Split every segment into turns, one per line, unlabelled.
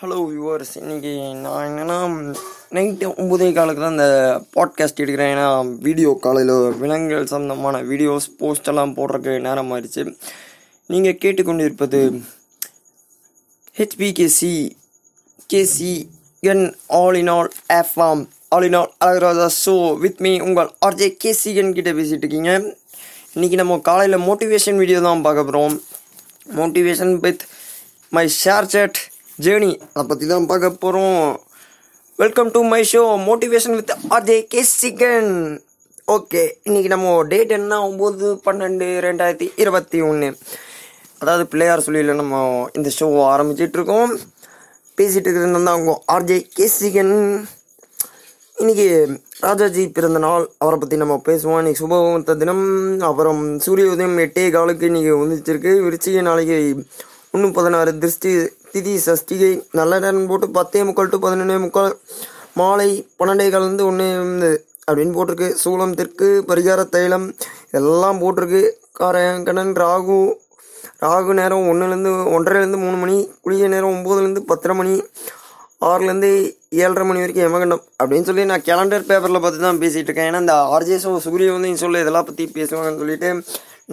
Hello viewers இன்னைக்கு நான் என்னென்னா நைட்டு ஒம்பதே காலுக்கு தான் இந்த பாட்காஸ்ட் எடுக்கிறேன். ஏன்னா வீடியோ காலையில் விலங்குகள் சம்மந்தமான வீடியோஸ் போஸ்ட் எல்லாம் நேரம் ஆயிடுச்சு. நீங்கள் கேட்டுக்கொண்டிருப்பது ஹெச்பிகேசி KC N all in all FM all in all Alagaraja. Show with me உங்கள் ஆர்ஜே கேசிகன் கிட்டே பேசிகிட்டு இருக்கீங்க. இன்றைக்கி நம்ம காலையில் மோட்டிவேஷன் வீடியோ தான் பார்க்க போகிறோம் motivation with my ShareChat journey அதை பற்றி தான் பார்க்க போகிறோம் welcome to my show motivation with RJ Kesigan okay இன்றைக்கி நம்ம டேட் என்ன? ஒம்பது பன்னெண்டு ரெண்டாயிரத்தி இருபத்தி ஒன்று அதாவது பிள்ளையார் சொல்லியில் நம்ம இந்த ஷோ ஆரம்பிச்சிட்டு இருக்கோம். பேசிகிட்டு இருக்கிறது தான் அவங்க ஆர்ஜே கேசிகன் இன்னைக்கு ராஜாஜி பிறந்த நாள் அவரை பற்றி நம்ம பேசுவோம். இன்றைக்கி சுபமுகூர்த்த தினம் அப்புறம் சூரிய உதயம் எட்டே காலுக்கு இன்னைக்கு வந்துச்சிருக்கு விருச்சிகை நாளைக்கு ஒன்று பதினாறு திருஷ்டி திதி சஷ்டிகை நல்ல நேரம் போட்டு பத்தே முக்கால் டு பதினொன்னே முக்கால் மாலை பன்னெண்டே காலேருந்து ஒன்று அப்படின்னு போட்டிருக்கு. சூளம் தெற்கு பரிகார தைலம் எல்லாம் போட்டிருக்கு. காரங்கணன் ராகு ராகு நேரம் ஒன்றுலேருந்து ஒன்றரைலேருந்து மூணு மணி குளிய நேரம் ஒம்போதுலேருந்து பத்தரை மணி ஆறுலேருந்து ஏழரை மணி வரைக்கும் எமகண்டம் அப்படின்னு சொல்லி நான் கேலண்டர் பேப்பரில் பார்த்து தான் பேசிகிட்டு இருக்கேன். ஏன்னா இந்த ஆர்ஜே சோ சூரிய வந்து சொல்லு இதெல்லாம் பற்றி பேசுவாங்கன்னு சொல்லிட்டு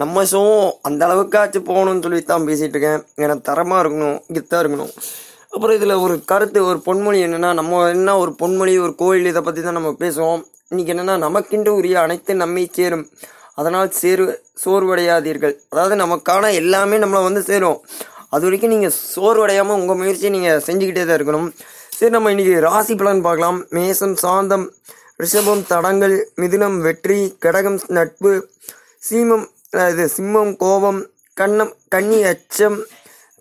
நம்ம ஷோ அந்த அளவுக்காச்சும் போகணும்னு சொல்லி தான் பேசிகிட்டு இருக்கேன் ஏன்னா தரமாக இருக்கணும் கெத்தாக இருக்கணும். அப்புறம் இதில் ஒரு கருத்து ஒரு பொன்மொழி என்னென்னா நம்ம என்ன ஒரு பொன்மொழி ஒரு கோயில் இதை பற்றி தான் நம்ம பேசுவோம். இன்றைக்கி என்னென்னா நமக்கென்று உரிய அனைத்து நம்மை சேரும். அதனால் சேரு சோர்வடையாதீர்கள். அதாவது நமக்கான எல்லாமே நம்மளை வந்து சேரும். அது வரைக்கும் நீங்கள் சோர்வடையாமல் உங்கள் முயற்சியை நீங்கள் செஞ்சுக்கிட்டே தான் இருக்கணும். சரி நம்ம இன்றைக்கி ராசி பலன் பார்க்கலாம். மேசம் சாந்தம் ரிஷபம் தடங்கள் மிதுனம் வெற்றி கடகம் நட்பு சீமம் இது சிம்மம் கோபம் கண்ணம் கன்னி அச்சம்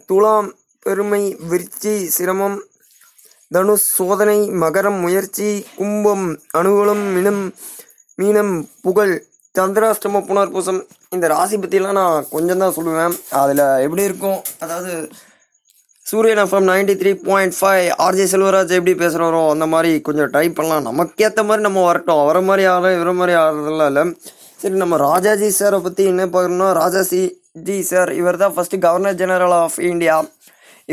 துலாம் பெருமை விருச்சி சிரமம் தனுஷ் சோதனை மகரம் முயற்சி கும்பம் அனுகூலம் மினம் மீனம் புகழ் சந்திராஷ்டம புனர்பூசம். இந்த ராசி பற்றிலாம் நான் கொஞ்சம் தான் சொல்லுவேன். அதில் எப்படி இருக்கும்? அதாவது Suryan FM ninety three point five RJ Selvaraj எப்படி பேசுகிறாரோ அந்த மாதிரி கொஞ்சம் ட்ரை பண்ணலாம். நமக்கேற்ற மாதிரி நம்ம வரட்டும். அவரை மாதிரி ஆடுற இவரை மாதிரி ஆடுறதெல்லாம் இல்லை. சரி நம்ம ராஜாஜி சாரை பற்றி என்ன பார்க்கணும்னா ராஜாஜி ஜி சார் இவர் தான் first governor general of India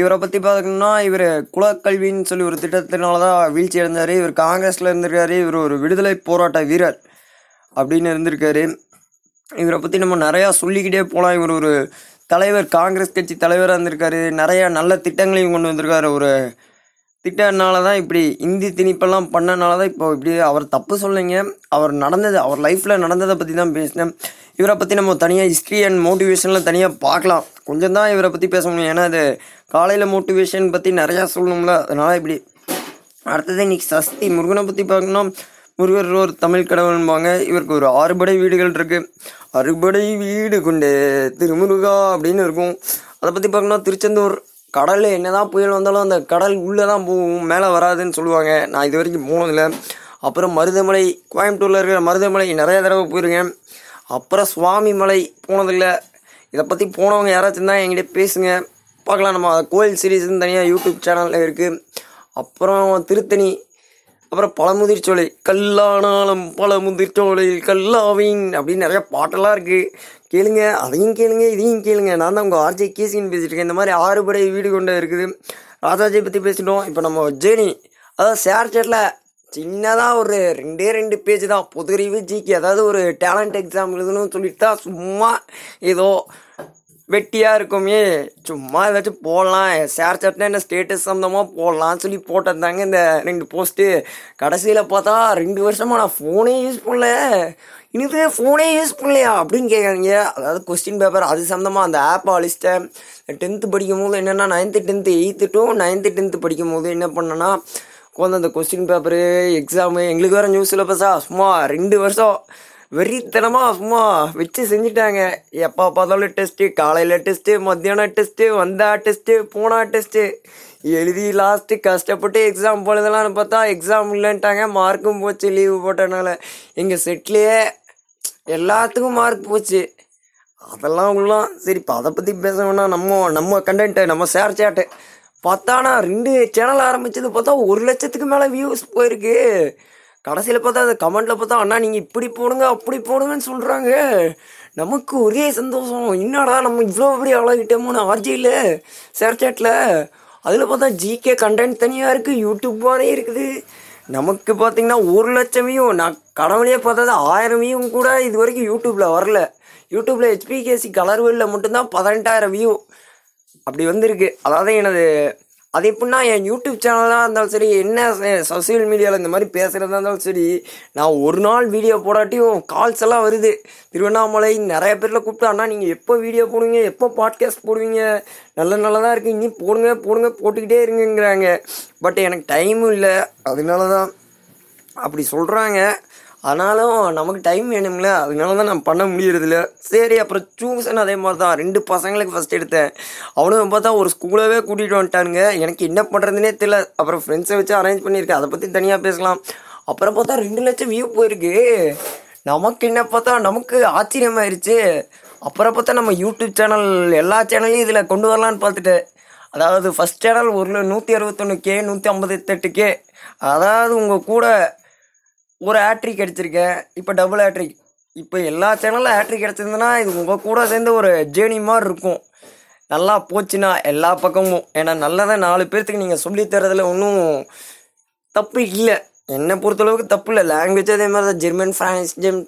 இவரை பற்றி பார்க்கணும்னா இவர் குலக்கல்வின்னு சொல்லி ஒரு திட்டத்தினால தான் வீழ்ச்சி அடைஞ்சார். இவர் காங்கிரஸில் இருந்திருக்காரு. இவர் ஒரு விடுதலை போராட்ட வீரர் அப்படின்னு இருந்திருக்காரு. இவரை பற்றி நம்ம நிறையா சொல்லிக்கிட்டே போகலாம் இவர் ஒரு தலைவர் காங்கிரஸ் கட்சி தலைவராக இருந்திருக்காரு. நிறையா நல்ல திட்டங்களையும் கொண்டு வந்திருக்காரு. ஒரு திட்டனால தான் இப்படி இந்தி திணிப்பெல்லாம் பண்ணனால தான் இப்போ இப்படி அவர் தப்பு சொல்லுங்க. அவர் நடந்தது அவர் லைஃப்பில் நடந்ததை பற்றி தான் பேசினேன். இவரை பற்றி நம்ம தனியாக ஹிஸ்ட்ரி அண்ட் மோட்டிவேஷனில் தனியாக பார்க்கலாம். கொஞ்சம் தான் இவரை பற்றி பேச முடியும். ஏன்னா அது காலையில் மோட்டிவேஷன் பற்றி நிறையா சொல்லணும்ல. அதனால் இப்படி. அடுத்தது இன்னைக்கு சஸ்தி முருகனை பற்றி பார்க்கணும். முருகர் ஒரு தமிழ் கடவுள்பாங்க இவருக்கு ஒரு ஆறுபடை வீடுகள் இருக்குது அறுபடை வீடு கொண்டு திருமுருகா அப்படின்னு இருக்கும். அதை பற்றி பார்க்கணும். திருச்செந்தூர். கடலில் என்னதான் புயல் வந்தாலும் அந்த கடல் உள்ளே தான் போகும் மேலே வராதுன்னு சொல்லுவாங்க. நான் இது வரைக்கும் போனதில்லை. அப்புறம் மருதமலை கோயம்புத்தூரில் இருக்கிற மருதமலை நிறைய தடவை போயிருக்கேன். அப்புறம் சுவாமி மலை போனதில்லை. இதை பற்றி போனவங்க யாராச்சும் தான் என்கிட்ட பேசுங்க. பார்க்கலாம். நம்ம கோயில் சீரீஸ்னு தனியாக யூடியூப் சேனலில் இருக்குது அப்புறம் திருத்தணி அப்புறம் பழமுதிர்ச்சோலை கல்லானாலும் பழமுதிர்ச்சோலையில் கல்லாவின் அப்படின்னு நிறைய பாட்டெல்லாம் இருக்குது கேளுங்க அதையும் கேளுங்க இதையும் கேளுங்க. நான் தான் உங்கள் ஆர்ஜே கேசின்னு பேசிட்டு இருக்கேன் இந்த மாதிரி ஆறுபடை வீடு கொண்டு இருக்குது. ராஜாஜி பற்றி பேசிட்டோம். இப்போ நம்ம ஜேர்னி அதாவது ஷேர் சேட்டில் சின்னதாக ஒரு ரெண்டே ரெண்டு பேஜ் தான். பொதுறிவு ஜிகே அதாவது ஒரு டேலண்ட் எக்ஸாம் எழுதணும்னு சொல்லிட்டு தான் சும்மா ஏதோ வெட்டியாக இருக்குமே. சும்மா ஏதாச்சும் போடலாம். ஷேர் சாட்னா என்ன ஸ்டேட்டஸ் சம்மந்தமாக போடலாம்னு சொல்லி போட்டிருந்தாங்க இந்த ரெண்டு போஸ்ட்டு கடைசியில் பார்த்தா ரெண்டு வருஷமா நான் ஃபோனே யூஸ் பண்ணல. இனிமே ஃபோனே யூஸ் பண்ணலையா அப்படின்னு கேட்குறீங்க அதாவது கொஸ்டின் பேப்பர் அது சம்மந்தமாக அந்த ஆப்பை அழிச்சிட்டேன் டென்த்து படிக்கும் போது என்னென்னா ninth tenth eighth to ninth tenth படிக்கும் போது என்ன பண்ணேன்னா உட்காந்து அந்த கொஸ்டின் பேப்பரு எக்ஸாமு எங்களுக்கு வேறு நியூஸ் சிலபஸா சும்மா ரெண்டு வருஷம் வெறித்தனமாக சும்மா வச்சு செஞ்சுட்டாங்க. எப்போ பார்த்தாலும் டெஸ்ட்டு காலையில் டெஸ்ட்டு மத்தியானம் டெஸ்ட்டு வந்தா டெஸ்ட்டு போனா டெஸ்ட்டு. எழுதி லாஸ்ட்டு கஷ்டப்பட்டு எக்ஸாம் போனதெல்லாம் பார்த்தா எக்ஸாம் இல்லைன்ட்டாங்க. மார்க்கும் போச்சு லீவு போட்டனால எங்கள் செட்லேயே எல்லாத்துக்கும் மார்க் போச்சு. அதெல்லாம் உள்ளாம் சரி இப்போ அதை பற்றி பேச வேணாம். நம்ம நம்ம கண்டென்ட்டு நம்ம ஷேர் சேட்டு பார்த்தா நான் ரெண்டு சேனல் ஆரம்பித்தது பார்த்தா ஒரு லட்சத்துக்கு மேலே வியூஸ் போயிருக்கு. கடைசியில் பார்த்தா அந்த கமெண்ட்டில் பார்த்தா அண்ணா நீங்கள் இப்படி போடுங்க அப்படி போடுங்கன்னு சொல்கிறாங்க நமக்கு ஒரே சந்தோஷம். என்னடா நம்ம இவ்வளோ பெரிய ஆளாகிட்டோமோன்னு ஆர்ஜியில் ஷேர் அதில் பார்த்தா ஜிகே கண்டென்ட் தனியாக இருக்குது யூடியூப் மாதிரி இருக்குது. நமக்கு பார்த்தீங்கன்னா ஒரு லட்சமையும் நான் கடவுளையே பார்த்தது ஆயிரம் வியூ கூட இது வரைக்கும் யூடியூப்பில் வரல யூடியூப்பில் ஹெச்பிகேசி கலர் மட்டும்தான் பதினெட்டாயிரம் வியூ அப்படி வந்திருக்கு. அதாவது எனது அது எப்படின்னா என் யூடியூப் சேனலாக இருந்தாலும் சரி என்ன சோசியல் மீடியாவில் இந்த மாதிரி பேசுகிறதா இருந்தாலும் சரி நான் ஒரு நாள் வீடியோ போடாட்டியும் கால்ஸ் எல்லாம் வருது. திருவண்ணாமலை நிறைய பேரில் கூப்பிட்டு அண்ணா நீங்கள் எப்போ வீடியோ போடுவீங்க? எப்போ பாட்காஸ்ட் போடுவீங்க? நல்ல நல்லதாக இருக்குது இனி போடுங்க போடுங்க போட்டுக்கிட்டே இருங்கங்கிறாங்க. பட் எனக்கு டைமும் இல்லை. அதனால தான் அப்படி சொல்கிறாங்க ஆனாலும் நமக்கு டைம் வேணும்ல. அதனால தான் நான் பண்ண முடியறதில்ல. சரி அப்புறம் டியூஷன் அதே மாதிரி தான் ரெண்டு பசங்களுக்கு ஃபஸ்ட் எடுத்தேன். அவனும் பார்த்தா ஒரு ஸ்கூலவே கூட்டிகிட்டு வந்துட்டானுங்க. எனக்கு என்ன பண்ணுறதுனே தெரியல. அப்புறம் ஃப்ரெண்ட்ஸை வச்சு அரேஞ்ச் பண்ணியிருக்கேன். அதை பற்றி தனியாக பேசலாம். அப்புறம் பார்த்தா ரெண்டு லட்சம் வியூ போயிருக்கு. நமக்கு என்ன பார்த்தா நமக்கு ஆச்சரியமாயிருச்சு. அப்புறம் பார்த்தா நம்ம யூடியூப் சேனல் எல்லா சேனல்லையும் இதில் கொண்டு வரலான்னு பார்த்துட்டேன். அதாவது ஃபஸ்ட் சேனல் ஒரு நூற்றி அறுபத்தொன்று கே நூற்றி ஐம்பத்தெட்டு கே அதாவது உங்கள் கூட ஒரு ஆட்ரிக் அடிச்சிருக்கேன். இப்போ டபுள் ஆட்ரிக் இப்போ எல்லா சேனலில் ஆட்ரிக் அடிச்சிருந்தேன்னா இது உங்கள் கூட சேர்ந்து ஒரு ஜேர்னி மாதிரி இருக்கும். நல்லா போச்சுன்னா எல்லா பக்கமும். ஏன்னா நல்லதாக நாலு பேர்த்துக்கு நீங்கள் சொல்லித் தரதில் ஒன்றும் தப்பு இல்லை. என்னை பொறுத்தளவுக்கு தப்பு இல்லை லாங்குவேஜ் அதே மாதிரி தான். ஜெர்மன் ஃப்ரான்ஸ் ஜெம்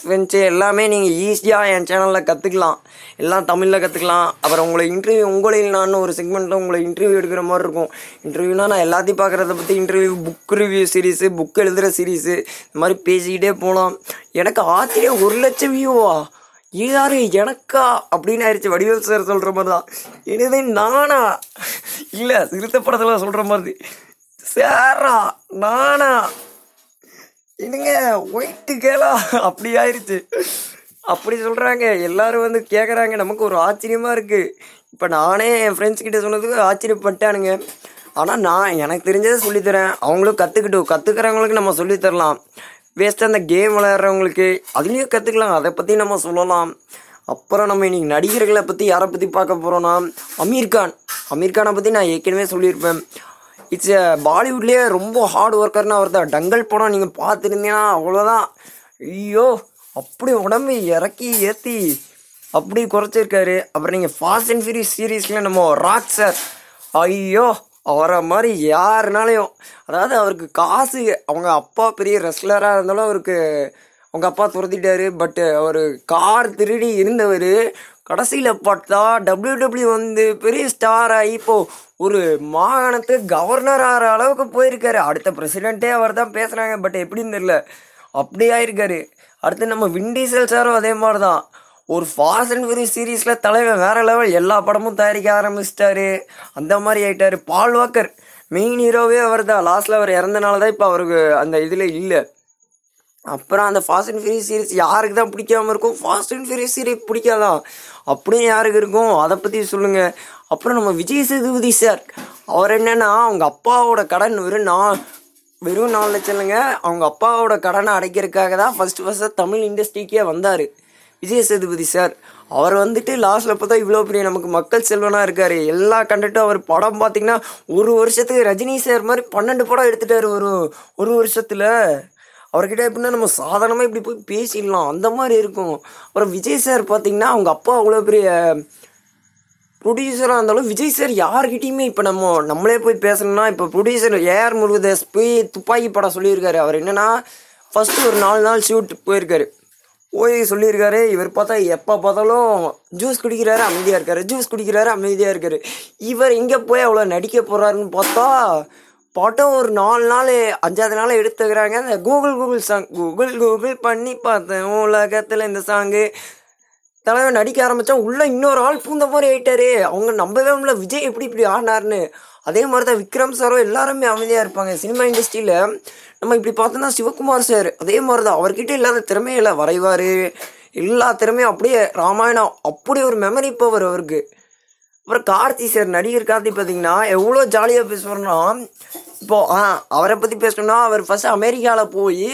ஃப்ரெஞ்சு எல்லாமே நீங்கள் ஈஸியாக என் சேனலில் கற்றுக்கலாம் எல்லாம் தமிழில் கற்றுக்கலாம் அப்புறம் உங்களை இன்டர்வியூ உங்களையும் நான் ஒரு செக்மெண்ட்டில் உங்களை இன்டர்வியூ எடுக்கிற மாதிரி இருக்கும். இன்டர்வியூனா நான் எல்லாத்தையும் பார்க்குறத பற்றி interview book review series book எழுதுகிற சீரீஸு இந்த மாதிரி பேசிக்கிட்டே போகலாம் எனக்கு ஆத்திரியம் ஒரு லட்சம் வியூவா யாரு எனக்கா? அப்படின்னு ஆயிடுச்சு. வடிவேல் சார் சொல்கிற மாதிரி தான். எனதே நானா? இல்லை சிறுத்தை படத்தில் சொல்கிற மாதிரி. சேரா நானா? என்னங்க ஒயிட்டு கேளா. அப்படி ஆயிடுச்சு அப்படி சொல்கிறாங்க எல்லாரும் வந்து கேட்குறாங்க நமக்கு ஒரு ஆச்சரியமாக இருக்குது இப்போ நானே என் ஃப்ரெண்ட்ஸ் கிட்ட சொன்னதுக்கு ஆச்சரியப்பட்டானுங்க. ஆனால் நான் எனக்கு தெரிஞ்சதை சொல்லித்தரேன். அவங்களும் கற்றுக்கிட்டோம் கற்றுக்கிறவங்களுக்கு நம்ம சொல்லித்தரலாம். வேஸ்ட்டாக அந்த கேம் விளையாடுறவங்களுக்கு அதுலேயும் கற்றுக்கலாம் அதை பற்றி நம்ம சொல்லலாம். அப்புறம் நம்ம இன்றைக்கி நடிகர்களை பற்றி யாரை பற்றி பார்க்க போகிறோன்னா அமீர்கான் அமீர்கானை பற்றி நான் ஏற்கனவே சொல்லியிருப்பேன். இட்ஸ் பாலிவுட்லேயே ரொம்ப ஹார்ட் ஒர்க்கர்னு அவர் தான் டங்கல் படம் நீங்கள் பார்த்துருந்தீங்கன்னா அவ்வளோதான் ஐயோ அப்படி உடம்பு இறக்கி ஏற்றி அப்படி குறைச்சிருக்காரு. அப்புறம் நீங்கள் ஃபாஸ்ட் அண்ட் ஃபியூரியஸ் சீரீஸில் நம்ம ராக் சார் ஐயோ அவரை மாதிரி யாருனாலையும் அதாவது அவருக்கு காசு அவங்க அப்பா பெரிய ரெஸ்லராக இருந்தாலும் அவருக்கு அவங்க அப்பா துரத்திட்டாரு. பட்டு அவர் கார் திருடி இருந்தவர் கடைசியில் பார்த்தா டபிள்யூ டபிள்யூ வந்து பெரிய ஸ்டார் ஆகி இப்போ ஒரு மாகாணத்துக்கு கவர்னர் ஆகிற அளவுக்கு போயிருக்காரு. அடுத்த பிரசிடெண்ட்டே அவர் தான் பேசுகிறாங்க பட் எப்படின்னு தெரியல. அப்படி ஆயிருக்காரு அடுத்து நம்ம விண்டீசல் சாரும் அதே மாதிரி தான் ஒரு ஃபாஸ்ட் அண்ட் ஃபியூரியஸ் சீரீஸில் தலைவன் வேறு லெவல் எல்லா படமும் தயாரிக்க ஆரம்பிச்சிட்டாரு. அந்த மாதிரி ஆயிட்டாரு. பால் வாக்கர் மெயின் ஹீரோவே அவர் தான் லாஸ்ட்டில் அவர் இறந்தனால தான் இப்போ அவருக்கு அந்த இதில் இல்லை. அப்புறம் அந்த ஃபாஸ்ட் அண்ட் ஃபியூரியஸ் சீரிஸ் யாருக்கு தான் பிடிக்காம இருக்கும் ஃபாஸ்ட் அண்ட் ஃபியூரியஸ் சீரிஸ் பிடிக்காதா? அப்படியும் யாருக்கு இருக்கும்? அதை பற்றி சொல்லுங்கள் அப்புறம் நம்ம விஜய் சேதுபதி சார் அவர் என்னென்னா அவங்க அப்பாவோட கடன் வெறும் நான் வெறும் நாலு லட்சம் இல்லைங்க. அவங்க அப்பாவோட கடனை அடைக்கிறதுக்காக தான் ஃபஸ்ட்டு ஃபஸ்ட்டு தமிழ் இண்டஸ்ட்ரிக்கே வந்தார் விஜய் சேதுபதி சார். அவர் வந்துட்டு லாஸ்ட்டில் பார்த்தா இவ்வளோ பெரிய நமக்கு மக்கள் செல்வனாக இருக்கார். எல்லா கண்டட்டும் அவர் படம் பார்த்திங்கன்னா ஒரு வருஷத்துக்கு ரஜினி சார் மாதிரி பன்னெண்டு படம் எடுத்துட்டார் ஒரு ஒரு வருஷத்தில். அவர்கிட்ட எப்படின்னா நம்ம சாதாரணமாக இப்படி போய் பேசிடலாம். அந்த மாதிரி இருக்கும். அப்புறம் விஜய் சார் பார்த்தீங்கன்னா அவங்க அப்பா அவ்வளோ பெரிய ப்ரொடியூசராக இருந்தாலும் விஜய் சார் யார்கிட்டையுமே இப்போ நம்ம நம்மளே போய் பேசணும்னா இப்போ ப்ரொடியூசர் ஏஆர் முருகதாஸ் போய் துப்பாக்கி படம் சொல்லியிருக்காரு. அவர் என்னென்னா ஃபஸ்ட்டு ஒரு நாலு நாள் ஷூட் போயிருக்காரு. போய் சொல்லியிருக்காரு. இவர் பார்த்தா எப்போ பார்த்தாலும் ஜூஸ் குடிக்கிறாரு அமைதியாக இருக்காரு. ஜூஸ் குடிக்கிறாரு அமைதியாக இருக்காரு. இவர் இங்கே போய் அவ்வளோ நடிக்க போகிறாருன்னு பார்த்தா படம் ஒரு நாலு நாள் அஞ்சாவது நாள் எடுத்துக்கிறாங்க. அந்த Google Google song Google Google பண்ணி பார்த்தேன். உலகத்தில் இந்த சாங்கு தலைவன் நடிக்க ஆரம்பித்தா உள்ளே இன்னொரு ஆள் பூந்த மாதிரி ஆயிட்டாரு. அவங்க நம்பவே முடியல. விஜய் எப்படி இப்படி ஆனார்னு. அதே மாதிரி தான் விக்ரம் சாரும் எல்லாருமே அமைதியாக இருப்பாங்க. சினிமா இண்டஸ்ட்ரியில் நம்ம இப்படி பார்த்தோன்னா சிவகுமார் சார் அதே மாதிரி தான் அவர்கிட்ட இல்லாத திறமையில வரைவார். எல்லா திறமையும் அப்படியே ராமாயணம் அப்படி ஒரு மெமரி பவர் அவருக்கு. அப்புறம் கார்த்தி சார் நடிகர் கார்த்தி பார்த்தீங்கன்னா எவ்வளோ ஜாலியாக பேசுவார்னா இப்போ ஆ அவரை பற்றி பேசணும்னா அவர் ஃபஸ்ட்டு அமெரிக்காவில் போய்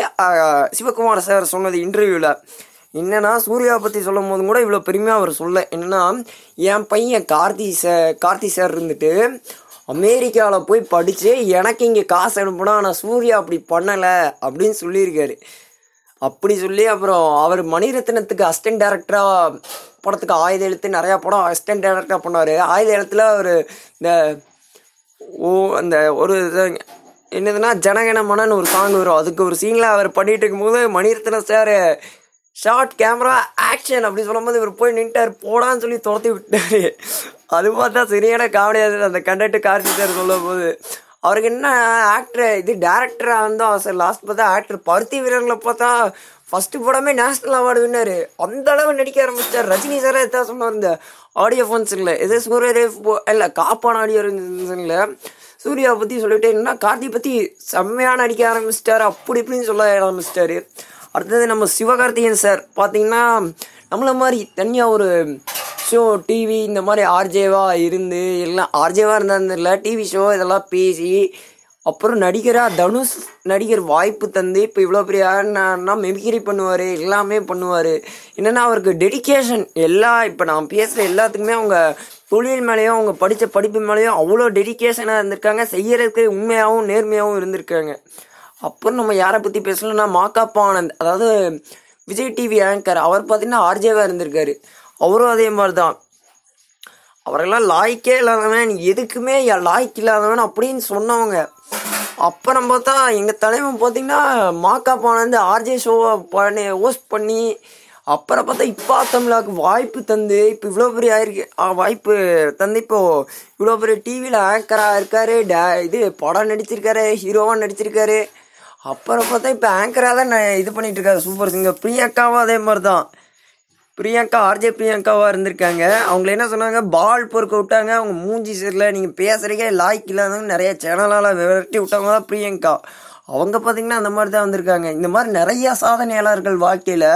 சிவகுமார் சார் சொன்னது இன்டர்வியூவில் என்னன்னா சூர்யா பற்றி சொல்லும் போதும் கூட இவ்வளோ பெருமையாக அவர் சொல்ல. என்னன்னா என் பையன் கார்த்தி சார் கார்த்தி சார் இருந்துட்டு அமெரிக்காவில் போய் படித்து எனக்கு இங்கே காசு அனுப்புனா ஆனால் சூர்யா அப்படி பண்ணலை அப்படின்னு சொல்லியிருக்காரு. அப்படி சொல்லி அப்புறம் அவர் மணிரத்னத்துக்கு அசிஸ்டன்ட் டேரக்டராக படத்துக்கு ஆயுத எழுத்து நிறையா படம் அசிஸ்டன்ட் டேரக்டராக பண்ணார். ஆயுத எழுத்துல அவர் இந்த ஓ அந்த ஒரு இது என்னதுன்னா ஜனகணமனன்னு ஒரு சாங் வரும். அதுக்கு ஒரு சீனில் அவர் பண்ணிகிட்டு இருக்கும்போது Mani Ratnam sir shot camera action அப்படி சொல்லும்போது இவர் போய் நின்ட்டார். போடான்னு சொல்லி துரத்தி விட்டார். அது பார்த்தா சரியான காமெடியாக இருந்தது. அந்த கண்டக்டர் கார்த்தி சார் சொல்லும் போது அவருக்கு என்ன ஆக்டர் இது டேரக்டராக இருந்தோம் ஆசை லாஸ்ட் பார்த்தா ஆக்டர் பருத்தி வீரர்களை பார்த்தா ஃபஸ்ட்டு படமே நேஷ்னல் அவார்டு வின்னார் அந்த அளவு நடிக்க ஆரம்பிச்சிட்டார். ரஜினி சாரே வித்தியாசமாக சொன்னார் இந்த ஆடியோ ஃபோன்ஸுங்கள இது சூரியரேஃப் இல்லை காப்பான ஆடியோ இல்லை சூர்யா பற்றி சொல்லிட்டு என்ன கார்த்தி பற்றி செம்மையாக நடிக்க ஆரம்பிச்சிட்டாரு. அப்படி இப்படின்னு சொல்ல ஆரம்பிச்சிட்டாரு. அடுத்தது நம்ம சிவகார்த்திகேயன் சார் பார்த்தீங்கன்னா நம்மள மாதிரி தனியாக ஒரு ஷோ டிவி இந்த மாதிரி ஆர்ஜேவா இருந்து எல்லாம் ஆர்ஜேவா இருந்தால் இல்லை டிவி ஷோ இதெல்லாம் பேசி அப்புறம் நடிகராக தனுஷ் நடிகர் வாய்ப்பு தந்து இப்போ இவ்வளோ பெரிய ஆடினா பண்ணுவார் எல்லாமே பண்ணுவார். என்னென்னா அவருக்கு டெடிகேஷன் எல்லா இப்போ நான் பேசுகிற எல்லாத்துக்குமே அவங்க தொழில் மேலேயும் அவங்க படித்த படிப்பு மேலேயும் அவ்வளோ டெடிகேஷனாக இருந்திருக்காங்க செய்கிறதுக்கு உண்மையாகவும் நேர்மையாகவும் இருந்திருக்காங்க. அப்புறம் நம்ம யாரை பற்றி பேசணும்னா மாக்காப்பா ஆனந்த் அதாவது விஜய் டிவி ஆங்கர் அவர் பார்த்தீங்கன்னா ஆர்ஜேவாக இருந்திருக்காரு. அவரும் அதே மாதிரி தான் அவரெல்லாம் லாய்க்கே இல்லாதவன் எதுக்குமே லாய்க்கு இல்லாதவன் அப்படின்னு சொன்னவங்க. அப்புறம் பார்த்தா எங்கள் தலைவன் பார்த்தீங்கன்னா மாக்காப் வந்து ஆர்ஜே ஷோவை பண்ணி ஹோஸ்ட் பண்ணி அப்புறம் பார்த்தா இப்போ தமிழாக்கு வாய்ப்பு தந்து இப்போ இவ்வளோ பெரிய ஆயிருக்கு வாய்ப்பு தந்து இப்போது இவ்வளோ பெரிய டிவியில் ஆங்கராக இருக்காரு டே இது படம் நடிச்சிருக்காரு ஹீரோவாக நடிச்சிருக்காரு. அப்புறம் பார்த்தா இப்போ ஆங்கராக தான் ந- இது பண்ணிகிட்ருக்காரு சூப்பர் சிங்கர். பிரியங்காவும் அதே மாதிரி தான் பிரியங்கா ஆர்ஜே பிரியங்காவாக இருந்திருக்காங்க. அவங்கள என்ன சொன்னாங்க? பால் பொறுக்க விட்டாங்க. அவங்க மூஞ்சி சரியில்லை. நீங்கள் பேசுகிறீங்க லாய்க்கு இல்லாதவங்க நிறைய சேனலால் விரட்டி விட்டவங்க தான் பிரியங்கா? அவங்க பார்த்தீங்கன்னா அந்த மாதிரி தான் வந்திருக்காங்க. இந்த மாதிரி நிறைய சாதனையாளர்கள் வாழ்க்கையில்.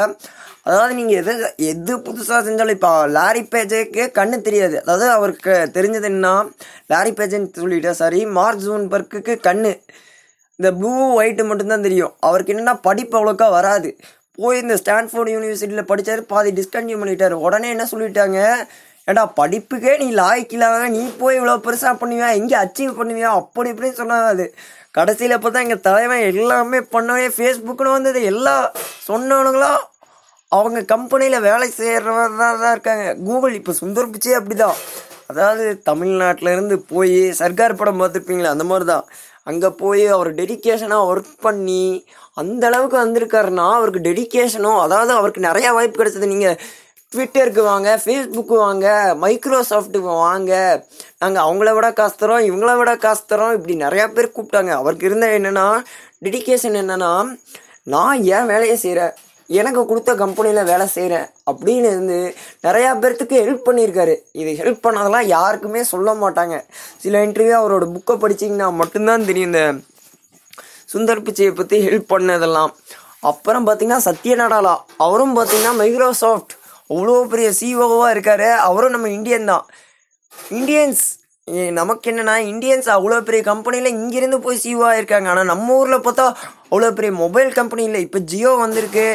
அதாவது நீங்கள் எது எது புதுசாக செஞ்சாலும் இப்போ லாரி பேஜுக்கு கண்ணு தெரியாது. அதாவது அவருக்கு தெரிஞ்சது என்ன லாரி பேஜுன்னு சொல்லிட்டேன் சாரி மார்க் ஜூன் பர்க்குக்கு கண்ணு. இந்த ப்ளூ ஒயிட்டு மட்டும்தான் தெரியும். அவருக்கு என்னென்னா படிப்பு அவ்வளோக்கா வராது. போய் இந்த ஸ்டான்ஃபோர்ட் யூனிவர்சிட்டியில் படித்தார் பாதி டிஸ்கண்டினியூ பண்ணிட்டார். உடனே என்ன சொல்லிட்டாங்க? ஏடா படிப்புக்கே நீ லாய்க்கு நீ போய் இவ்வளோ பெருசாக பண்ணுவியா? எங்கே அச்சீவ் பண்ணுவியா? அப்படி இப்படின்னு சொன்னாங்க அது. கடைசியில் பார்த்தா எங்கள் தலைவன் எல்லாமே பண்ணவே ஃபேஸ்புக்குன்னு வந்தது. எல்லா சொன்னவனுங்களும் அவங்க கம்பெனியில் வேலை செய்கிறவங்க தான் இருக்காங்க. கூகுள் இப்போ சுந்தர் பிச்சே அப்படிதான். அதாவது தமிழ்நாட்டிலேருந்து போய் சர்க்கார் படம் பார்த்துருப்பீங்களா அந்த மாதிரி தான் அங்கே போய் அவர் டெடிகேஷனாக ஒர்க் பண்ணி அந்த அளவுக்கு வந்திருக்காருன்னா அவருக்கு டெடிகேஷனும் அதாவது அவருக்கு நிறையா வாய்ப்பு கிடைச்சது. நீங்கள் ட்விட்டருக்கு வாங்க ஃபேஸ்புக்கு வாங்க மைக்ரோசாஃப்ட்டுக்கு வாங்க நாங்கள் அவங்கள விட காசு தரோம் இவங்கள விட காசு தரோம் இப்படி நிறையா பேர் கூப்பிட்டாங்க. அவருக்கு இருந்த என்னென்னா டெடிகேஷன் என்னென்னா நான் ஏன் வேலையை செய்கிறேன் எனக்கு கொடுத்த கம்பெனியில் வேலை செய்கிறேன் அப்படின்னு இருந்து நிறையா பேர்த்துக்கு ஹெல்ப் பண்ணியிருக்காரு. இது ஹெல்ப் பண்ணதெல்லாம் யாருக்குமே சொல்ல மாட்டாங்க. சில இன்டர்வியூ அவரோட புக்கை படிச்சிங்கன்னா மட்டும்தான் தெரியும் இந்த சுந்தர் பிச்சையை பற்றி ஹெல்ப் பண்ணதெல்லாம். அப்புறம் பார்த்தீங்கன்னா சத்ய நடாலா. அவரும் பார்த்தீங்கன்னா மைக்ரோசாஃப்ட் அவ்வளோ பெரிய சிஓவாக இருக்கார். அவரும் நம்ம இந்தியன் தான். இந்தியன்ஸ் நமக்கு என்னென்னா இந்தியன்ஸ் அவ்வளோ பெரிய கம்பெனியில் இங்கேருந்து போய் சிஓ இருக்காங்க. ஆனால் நம்ம ஊரில் பார்த்தா அவ்வளோ பெரிய மொபைல் கம்பெனி இல்லை. இப்போ ஜியோ வந்திருக்கு.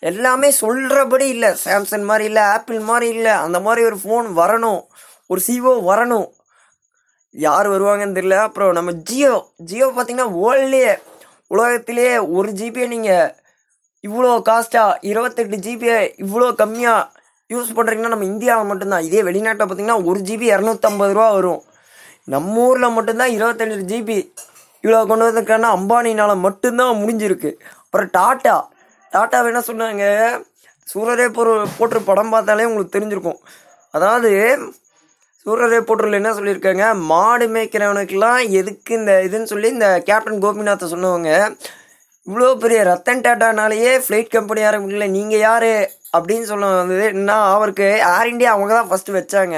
எல்லாமே சொல்கிறபடி இல்லை. சாம்சங் மாதிரி இல்லை ஆப்பிள் மாதிரி இல்லை. அந்த மாதிரி ஒரு ஃபோன் வரணும். ஒரு சிஓ வரணும். யார் வருவாங்கன்னு தெரியல. அப்புறம் நம்ம ஜியோ. ஜியோ பார்த்தீங்கன்னா வேர்ல்ட்லேயே உலகத்திலேயே ஒரு ஜிபியை நீங்கள் இவ்வளோ காஸ்ட்டாக இருபத்தெட்டு ஜிபியை இவ்வளோ கம்மியாக யூஸ் பண்ணுறீங்கன்னா நம்ம இந்தியாவில் மட்டும்தான். இதே வெளிநாட்டில் பார்த்தீங்கன்னா ஒரு ஜிபி இரநூத்தம்பது ரூபா வரும். நம்ம ஊரில் மட்டும்தான் இருபத்தெட்டு ஜிபி இவ்வளோ கொண்டு வந்திருக்காங்கன்னா அம்பானினால் மட்டும்தான் முடிஞ்சிருக்கு. அப்புறம் டாட்டா. டாட்டா என்ன சொன்னாங்க. சூரரே போர் போட்டு படம் பார்த்தாலே உங்களுக்கு தெரிஞ்சிருக்கும். அதாவது சூரரே போட்டரில் என்ன சொல்லியிருக்காங்க? மாடு மேய்க்கிறவனுக்கெல்லாம் எதுக்கு இந்த இதுன்னு சொல்லி இந்த கேப்டன் கோபிநாத்தை சொன்னவங்க இவ்வளோ பெரிய ரத்தன் டாட்டானாலேயே ஃப்ளைட் கம்பெனி ஆரம்பிக்கல நீங்கள் யார்? அப்படின்னு சொல்ல வந்தது என்ன அவருக்கு ஏர் இந்தியா அவங்க தான் ஃபஸ்ட்டு வச்சாங்க.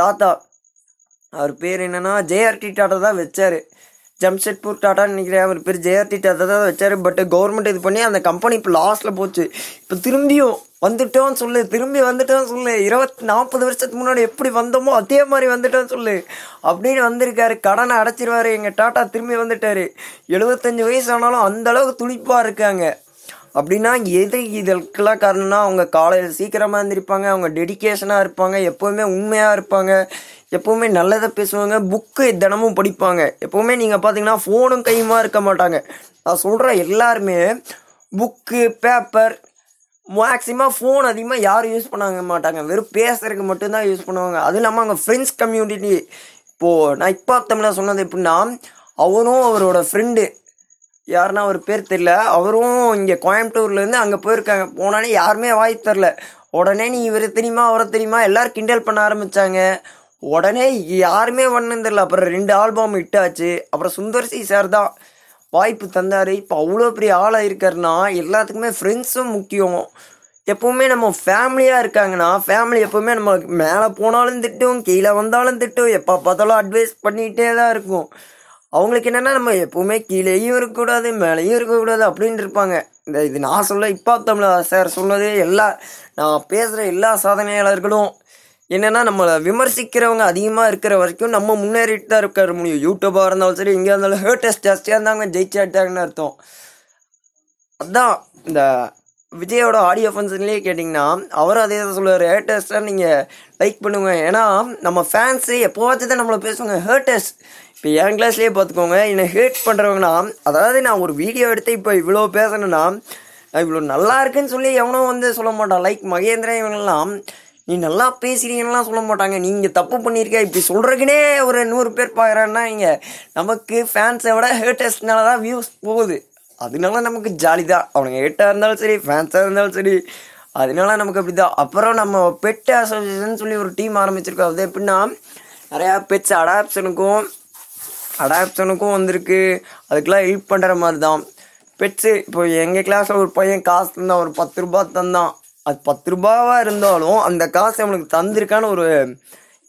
தாத்தா அவர் பேர் என்னென்னா ஜேஆர்டி டாட்டா தான் வச்சார். ஜம்ஷெட்பூர் டாட்டான்னு நினைக்கிறேன். அவர் பேர் ஜேஆர்டி டாட்டா தான் வச்சார். பட் கவர்மெண்ட் இது பண்ணி அந்த கம்பெனி இப்போ லாஸ்ட்டில் போச்சு. இப்போ திரும்பியும் வந்துட்டோம் சொல்லு. திரும்பி வந்துட்டோம்னு சொல்லு. இருபத்தி நாற்பது வருஷத்துக்கு முன்னாடி எப்படி வந்தோமோ அதே மாதிரி வந்துட்டோம்னு சொல்லு. அப்படின்னு வந்திருக்காரு. கடனை அடைச்சிருவாரு. எங்கள் டாட்டா திரும்பி வந்துட்டாரு. எழுபத்தஞ்சு வயசு ஆனாலும் அந்த அளவுக்கு துடிப்பாக இருக்காங்க. அப்படின்னா எது இதற்கெல்லாம் காரணம்னா அவங்க காலையில் சீக்கிரமாக இருந்திருப்பாங்க அவங்க டெடிகேஷனாக இருப்பாங்க. எப்போவுமே உண்மையாக இருப்பாங்க. எப்போவுமே நல்லதை பேசுவாங்க புக்கு தினமும் படிப்பாங்க. எப்போவுமே நீங்கள் பார்த்தீங்கன்னா ஃபோனும் கையுமா இருக்க மாட்டாங்க. நான் சொல்கிற எல்லாருமே புக்கு பேப்பர் மேக்ஸிமம் ஃபோன் அதிகமாக யாரும் யூஸ் பண்ணாங்க மாட்டாங்க. வெறும் பேசுறதுக்கு மட்டும்தான் யூஸ் பண்ணுவாங்க. அதுவும் இல்லாமல் அவங்க ஃப்ரெண்ட்ஸ் கம்யூனிட்டி இப்போது நான் இப்போ தமிழாக சொன்னது எப்படின்னா அவரும் அவரோட ஃப்ரெண்டு யாருன்னா அவர் பேர் தெரில அவரும் இங்கே கோயம்புத்தூர்லேருந்து அங்கே போயிருக்காங்க. போனானே யாருமே வாய் தரல. உடனே நீ இவர் தெரியுமா அவரை தெரியுமா? எல்லோரும் கிண்டல் பண்ண ஆரம்பிச்சாங்க. உடனே யாருமே பண்ணது தெரில அப்புறம் ரெண்டு ஆல்பம் இட்டாச்சு அப்புறம் சுந்தர்சி சார் தான் வாய்ப்பு தந்தார். இப்போ அவ்வளோ பெரிய ஆளாக இருக்காருன்னா எல்லாத்துக்குமே ஃப்ரெண்ட்ஸும் முக்கியம். எப்பவுமே நம்ம ஃபேமிலியாக இருக்காங்கன்னா ஃபேமிலி எப்பவுமே நம்ம மேலே போனாலும் திட்டும் கீழே வந்தாலும் திட்டும் எப்போ பார்த்தாலும் அட்வைஸ் பண்ணிகிட்டே தான் இருக்கும். அவங்களுக்கு என்னென்னா நம்ம எப்பவுமே கீழேயும் இருக்கக்கூடாது மேலேயும் இருக்கக்கூடாது அப்படின்னு இருப்பாங்க. இந்த இது நான் சொல்ல இப்போ தமிழ் சார் சொன்னது எல்லா நான் பேசுகிற எல்லா சாதனையாளர்களும் என்னென்னா நம்மளை விமர்சிக்கிறவங்க அதிகமாக இருக்கிற வரைக்கும் நம்ம முன்னேறிட்டு தான் இருக்க முடியும் யூடியூபாக இருந்தாலும் சரி எங்கே இருந்தாலும் ஹேட்டஸ்ட் ஜாஸ்தியாக இருந்தாங்க ஜெயிச்சாட்டாங்கன்னு அர்த்தம். அதான் இந்த விஜயோட ஆடியோ ஃபங்க்ஷன்லேயே கேட்டிங்கன்னா அவரும் அதே தான் சொல்லுவார் ஹேட்டர்ஸ்லாம் நீங்கள் லைக் பண்ணுங்க. ஏன்னா நம்ம ஃபேன்ஸு எப்போவாச்சும் தான் நம்மளை பேசுவாங்க ஹேட்டஸ்ட் இப்போ என் கிளாஸ்லேயே பார்த்துக்கோங்க என்னை ஹேட் பண்ணுறவங்கன்னா அதாவது நான் ஒரு வீடியோ எடுத்து இப்போ இவ்வளோ பேசணுன்னா இவ்வளோ நல்லா இருக்குன்னு சொல்லி எவனும் வந்து சொல்ல மாட்டான். லைக் மகேந்திரன் இவங்கெல்லாம் நீ நல்லா பேசுகிறீங்கலாம் சொல்ல மாட்டாங்க. நீங்கள் தப்பு பண்ணியிருக்க இப்படி சொல்கிறதுக்குனே ஒரு நூறு பேர் பார்க்குறான்னா இங்கே நமக்கு ஃபேன்ஸை விட ஹேட்டர்ஸ்னால தான் வியூஸ் போகுது. அதனால நமக்கு ஜாலி தான். அவனுங்க ஹேட்டாக இருந்தாலும் சரி ஃபேன்ஸாக இருந்தாலும் சரி அதனால நமக்கு அப்படி தான். அப்புறம் நம்ம பெட் அசோசியேஷன் சொல்லி ஒரு டீம் ஆரம்பிச்சிருக்கோம் அது எப்படின்னா நிறையா பெட்ஸ் அடாப்ஷனுக்கும் அடாப்ஷனுக்கும் வந்திருக்கு. அதுக்கெலாம் ஹெல்ப் பண்ணுற மாதிரி தான். பெட்ஸு இப்போ எங்கள் கிளாஸில் ஒரு பையன் காசு தந்தான். ஒரு பத்து ரூபா தந்தான். அது பத்து ரூபாவாக இருந்தாலும் அந்த காசு அவனுக்கு தந்திருக்கான்னு ஒரு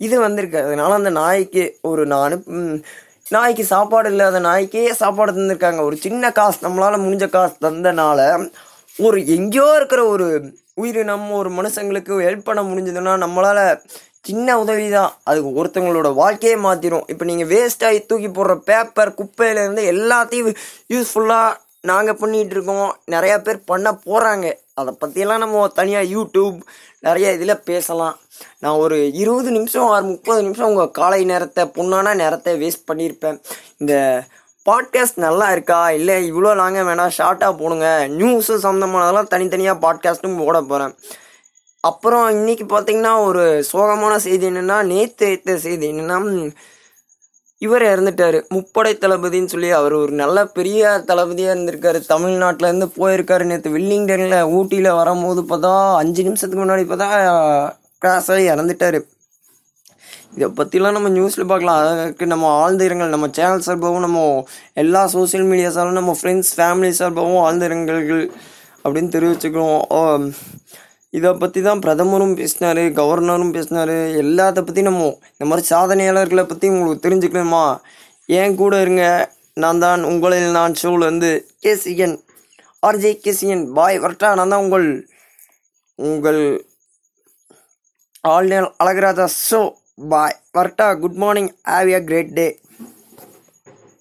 இது வந்திருக்கு. அதனால அந்த நாய்க்கு ஒரு நான் நாய்க்கு சாப்பாடு இல்லாத நாய்க்கே சாப்பாடு தந்திருக்காங்க. ஒரு சின்ன காசு நம்மளால் முடிஞ்ச காசு தந்தனால ஒரு எங்கேயோ இருக்கிற ஒரு உயிரினம் ஒரு மனுஷங்களுக்கு ஹெல்ப் பண்ண முடிஞ்சதுன்னா நம்மளால் சின்ன உதவி தான் அதுக்கு ஒருத்தவங்களோட வாழ்க்கையே மாற்றிடும் இப்போ நீங்கள் வேஸ்ட்டாகி தூக்கி போடுற பேப்பர் குப்பையிலேருந்து எல்லாத்தையும் யூஸ்ஃபுல்லாக நாங்கள் பண்ணிகிட்டு இருக்கோம். நிறையா பேர் பண்ண போகிறாங்க அதை பற்றியெல்லாம் நம்ம தனியாக யூடியூப் நிறைய இதில் பேசலாம். நான் ஒரு இருபது நிமிஷம் ஆறு முப்பது நிமிஷம் உங்கள் காலை நேரத்தை பொண்ணான நேரத்தை வேஸ்ட் பண்ணியிருப்பேன். இந்த பாட்காஸ்ட் நல்லா இருக்கா? இல்லை இவ்வளோ லாங்க வேணாம் ஷார்ட்டாக போடுங்க. நியூஸு சம்மந்தமானதெல்லாம் தனித்தனியாக பாட்காஸ்ட்டும் போட போகிறேன் அப்புறம் இன்றைக்கி பார்த்திங்கன்னா ஒரு சோகமான செய்தி என்னென்னா நேற்று ஏற்ற செய்தி என்னென்னா இவர் இறந்துட்டார். முப்படை தளபதின்னு சொல்லி அவர் ஒரு நல்ல பெரிய தளபதியாக இருந்திருக்காரு. தமிழ்நாட்டிலேருந்து போயிருக்காரு. நேற்று வில்லிங்டனில் ஊட்டியில் வரும்போது பார்த்தா அஞ்சு நிமிஷத்துக்கு முன்னாடி பார்த்தா கிராஸ் ஆகி இறந்துட்டார். இதை பற்றிலாம் நம்ம நியூஸில் பார்க்கலாம். அதுக்கு நம்ம ஆழ்ந்த இரங்கல். நம்ம சேனல் சார்பாகவும் நம்ம எல்லா சோசியல் மீடியா சார்பாகவும் நம்ம ஃப்ரெண்ட்ஸ் ஃபேமிலி சார்பாகவும் ஆழ்ந்த இரங்கல்கள் அப்படின்னு தெரிவிச்சுக்கிறோம். இதை பற்றி தான் பிரதமரும் பேசினார் கவர்னரும் பேசினார். எல்லாத்த பற்றி நம்ம இந்த மாதிரி சாதனையாளர்களை பற்றி உங்களுக்கு தெரிஞ்சுக்கணுமா? ஏன் கூட இருங்க. நான் தான் உங்களில் நான் ஷோவில் வந்து கேசியன் ஆர்ஜே கேசியன் பாய் வரட்டா நான் தான் உங்கள் உங்கள் all in all Alagaraja. Show bye வரட்டா good morning have a great day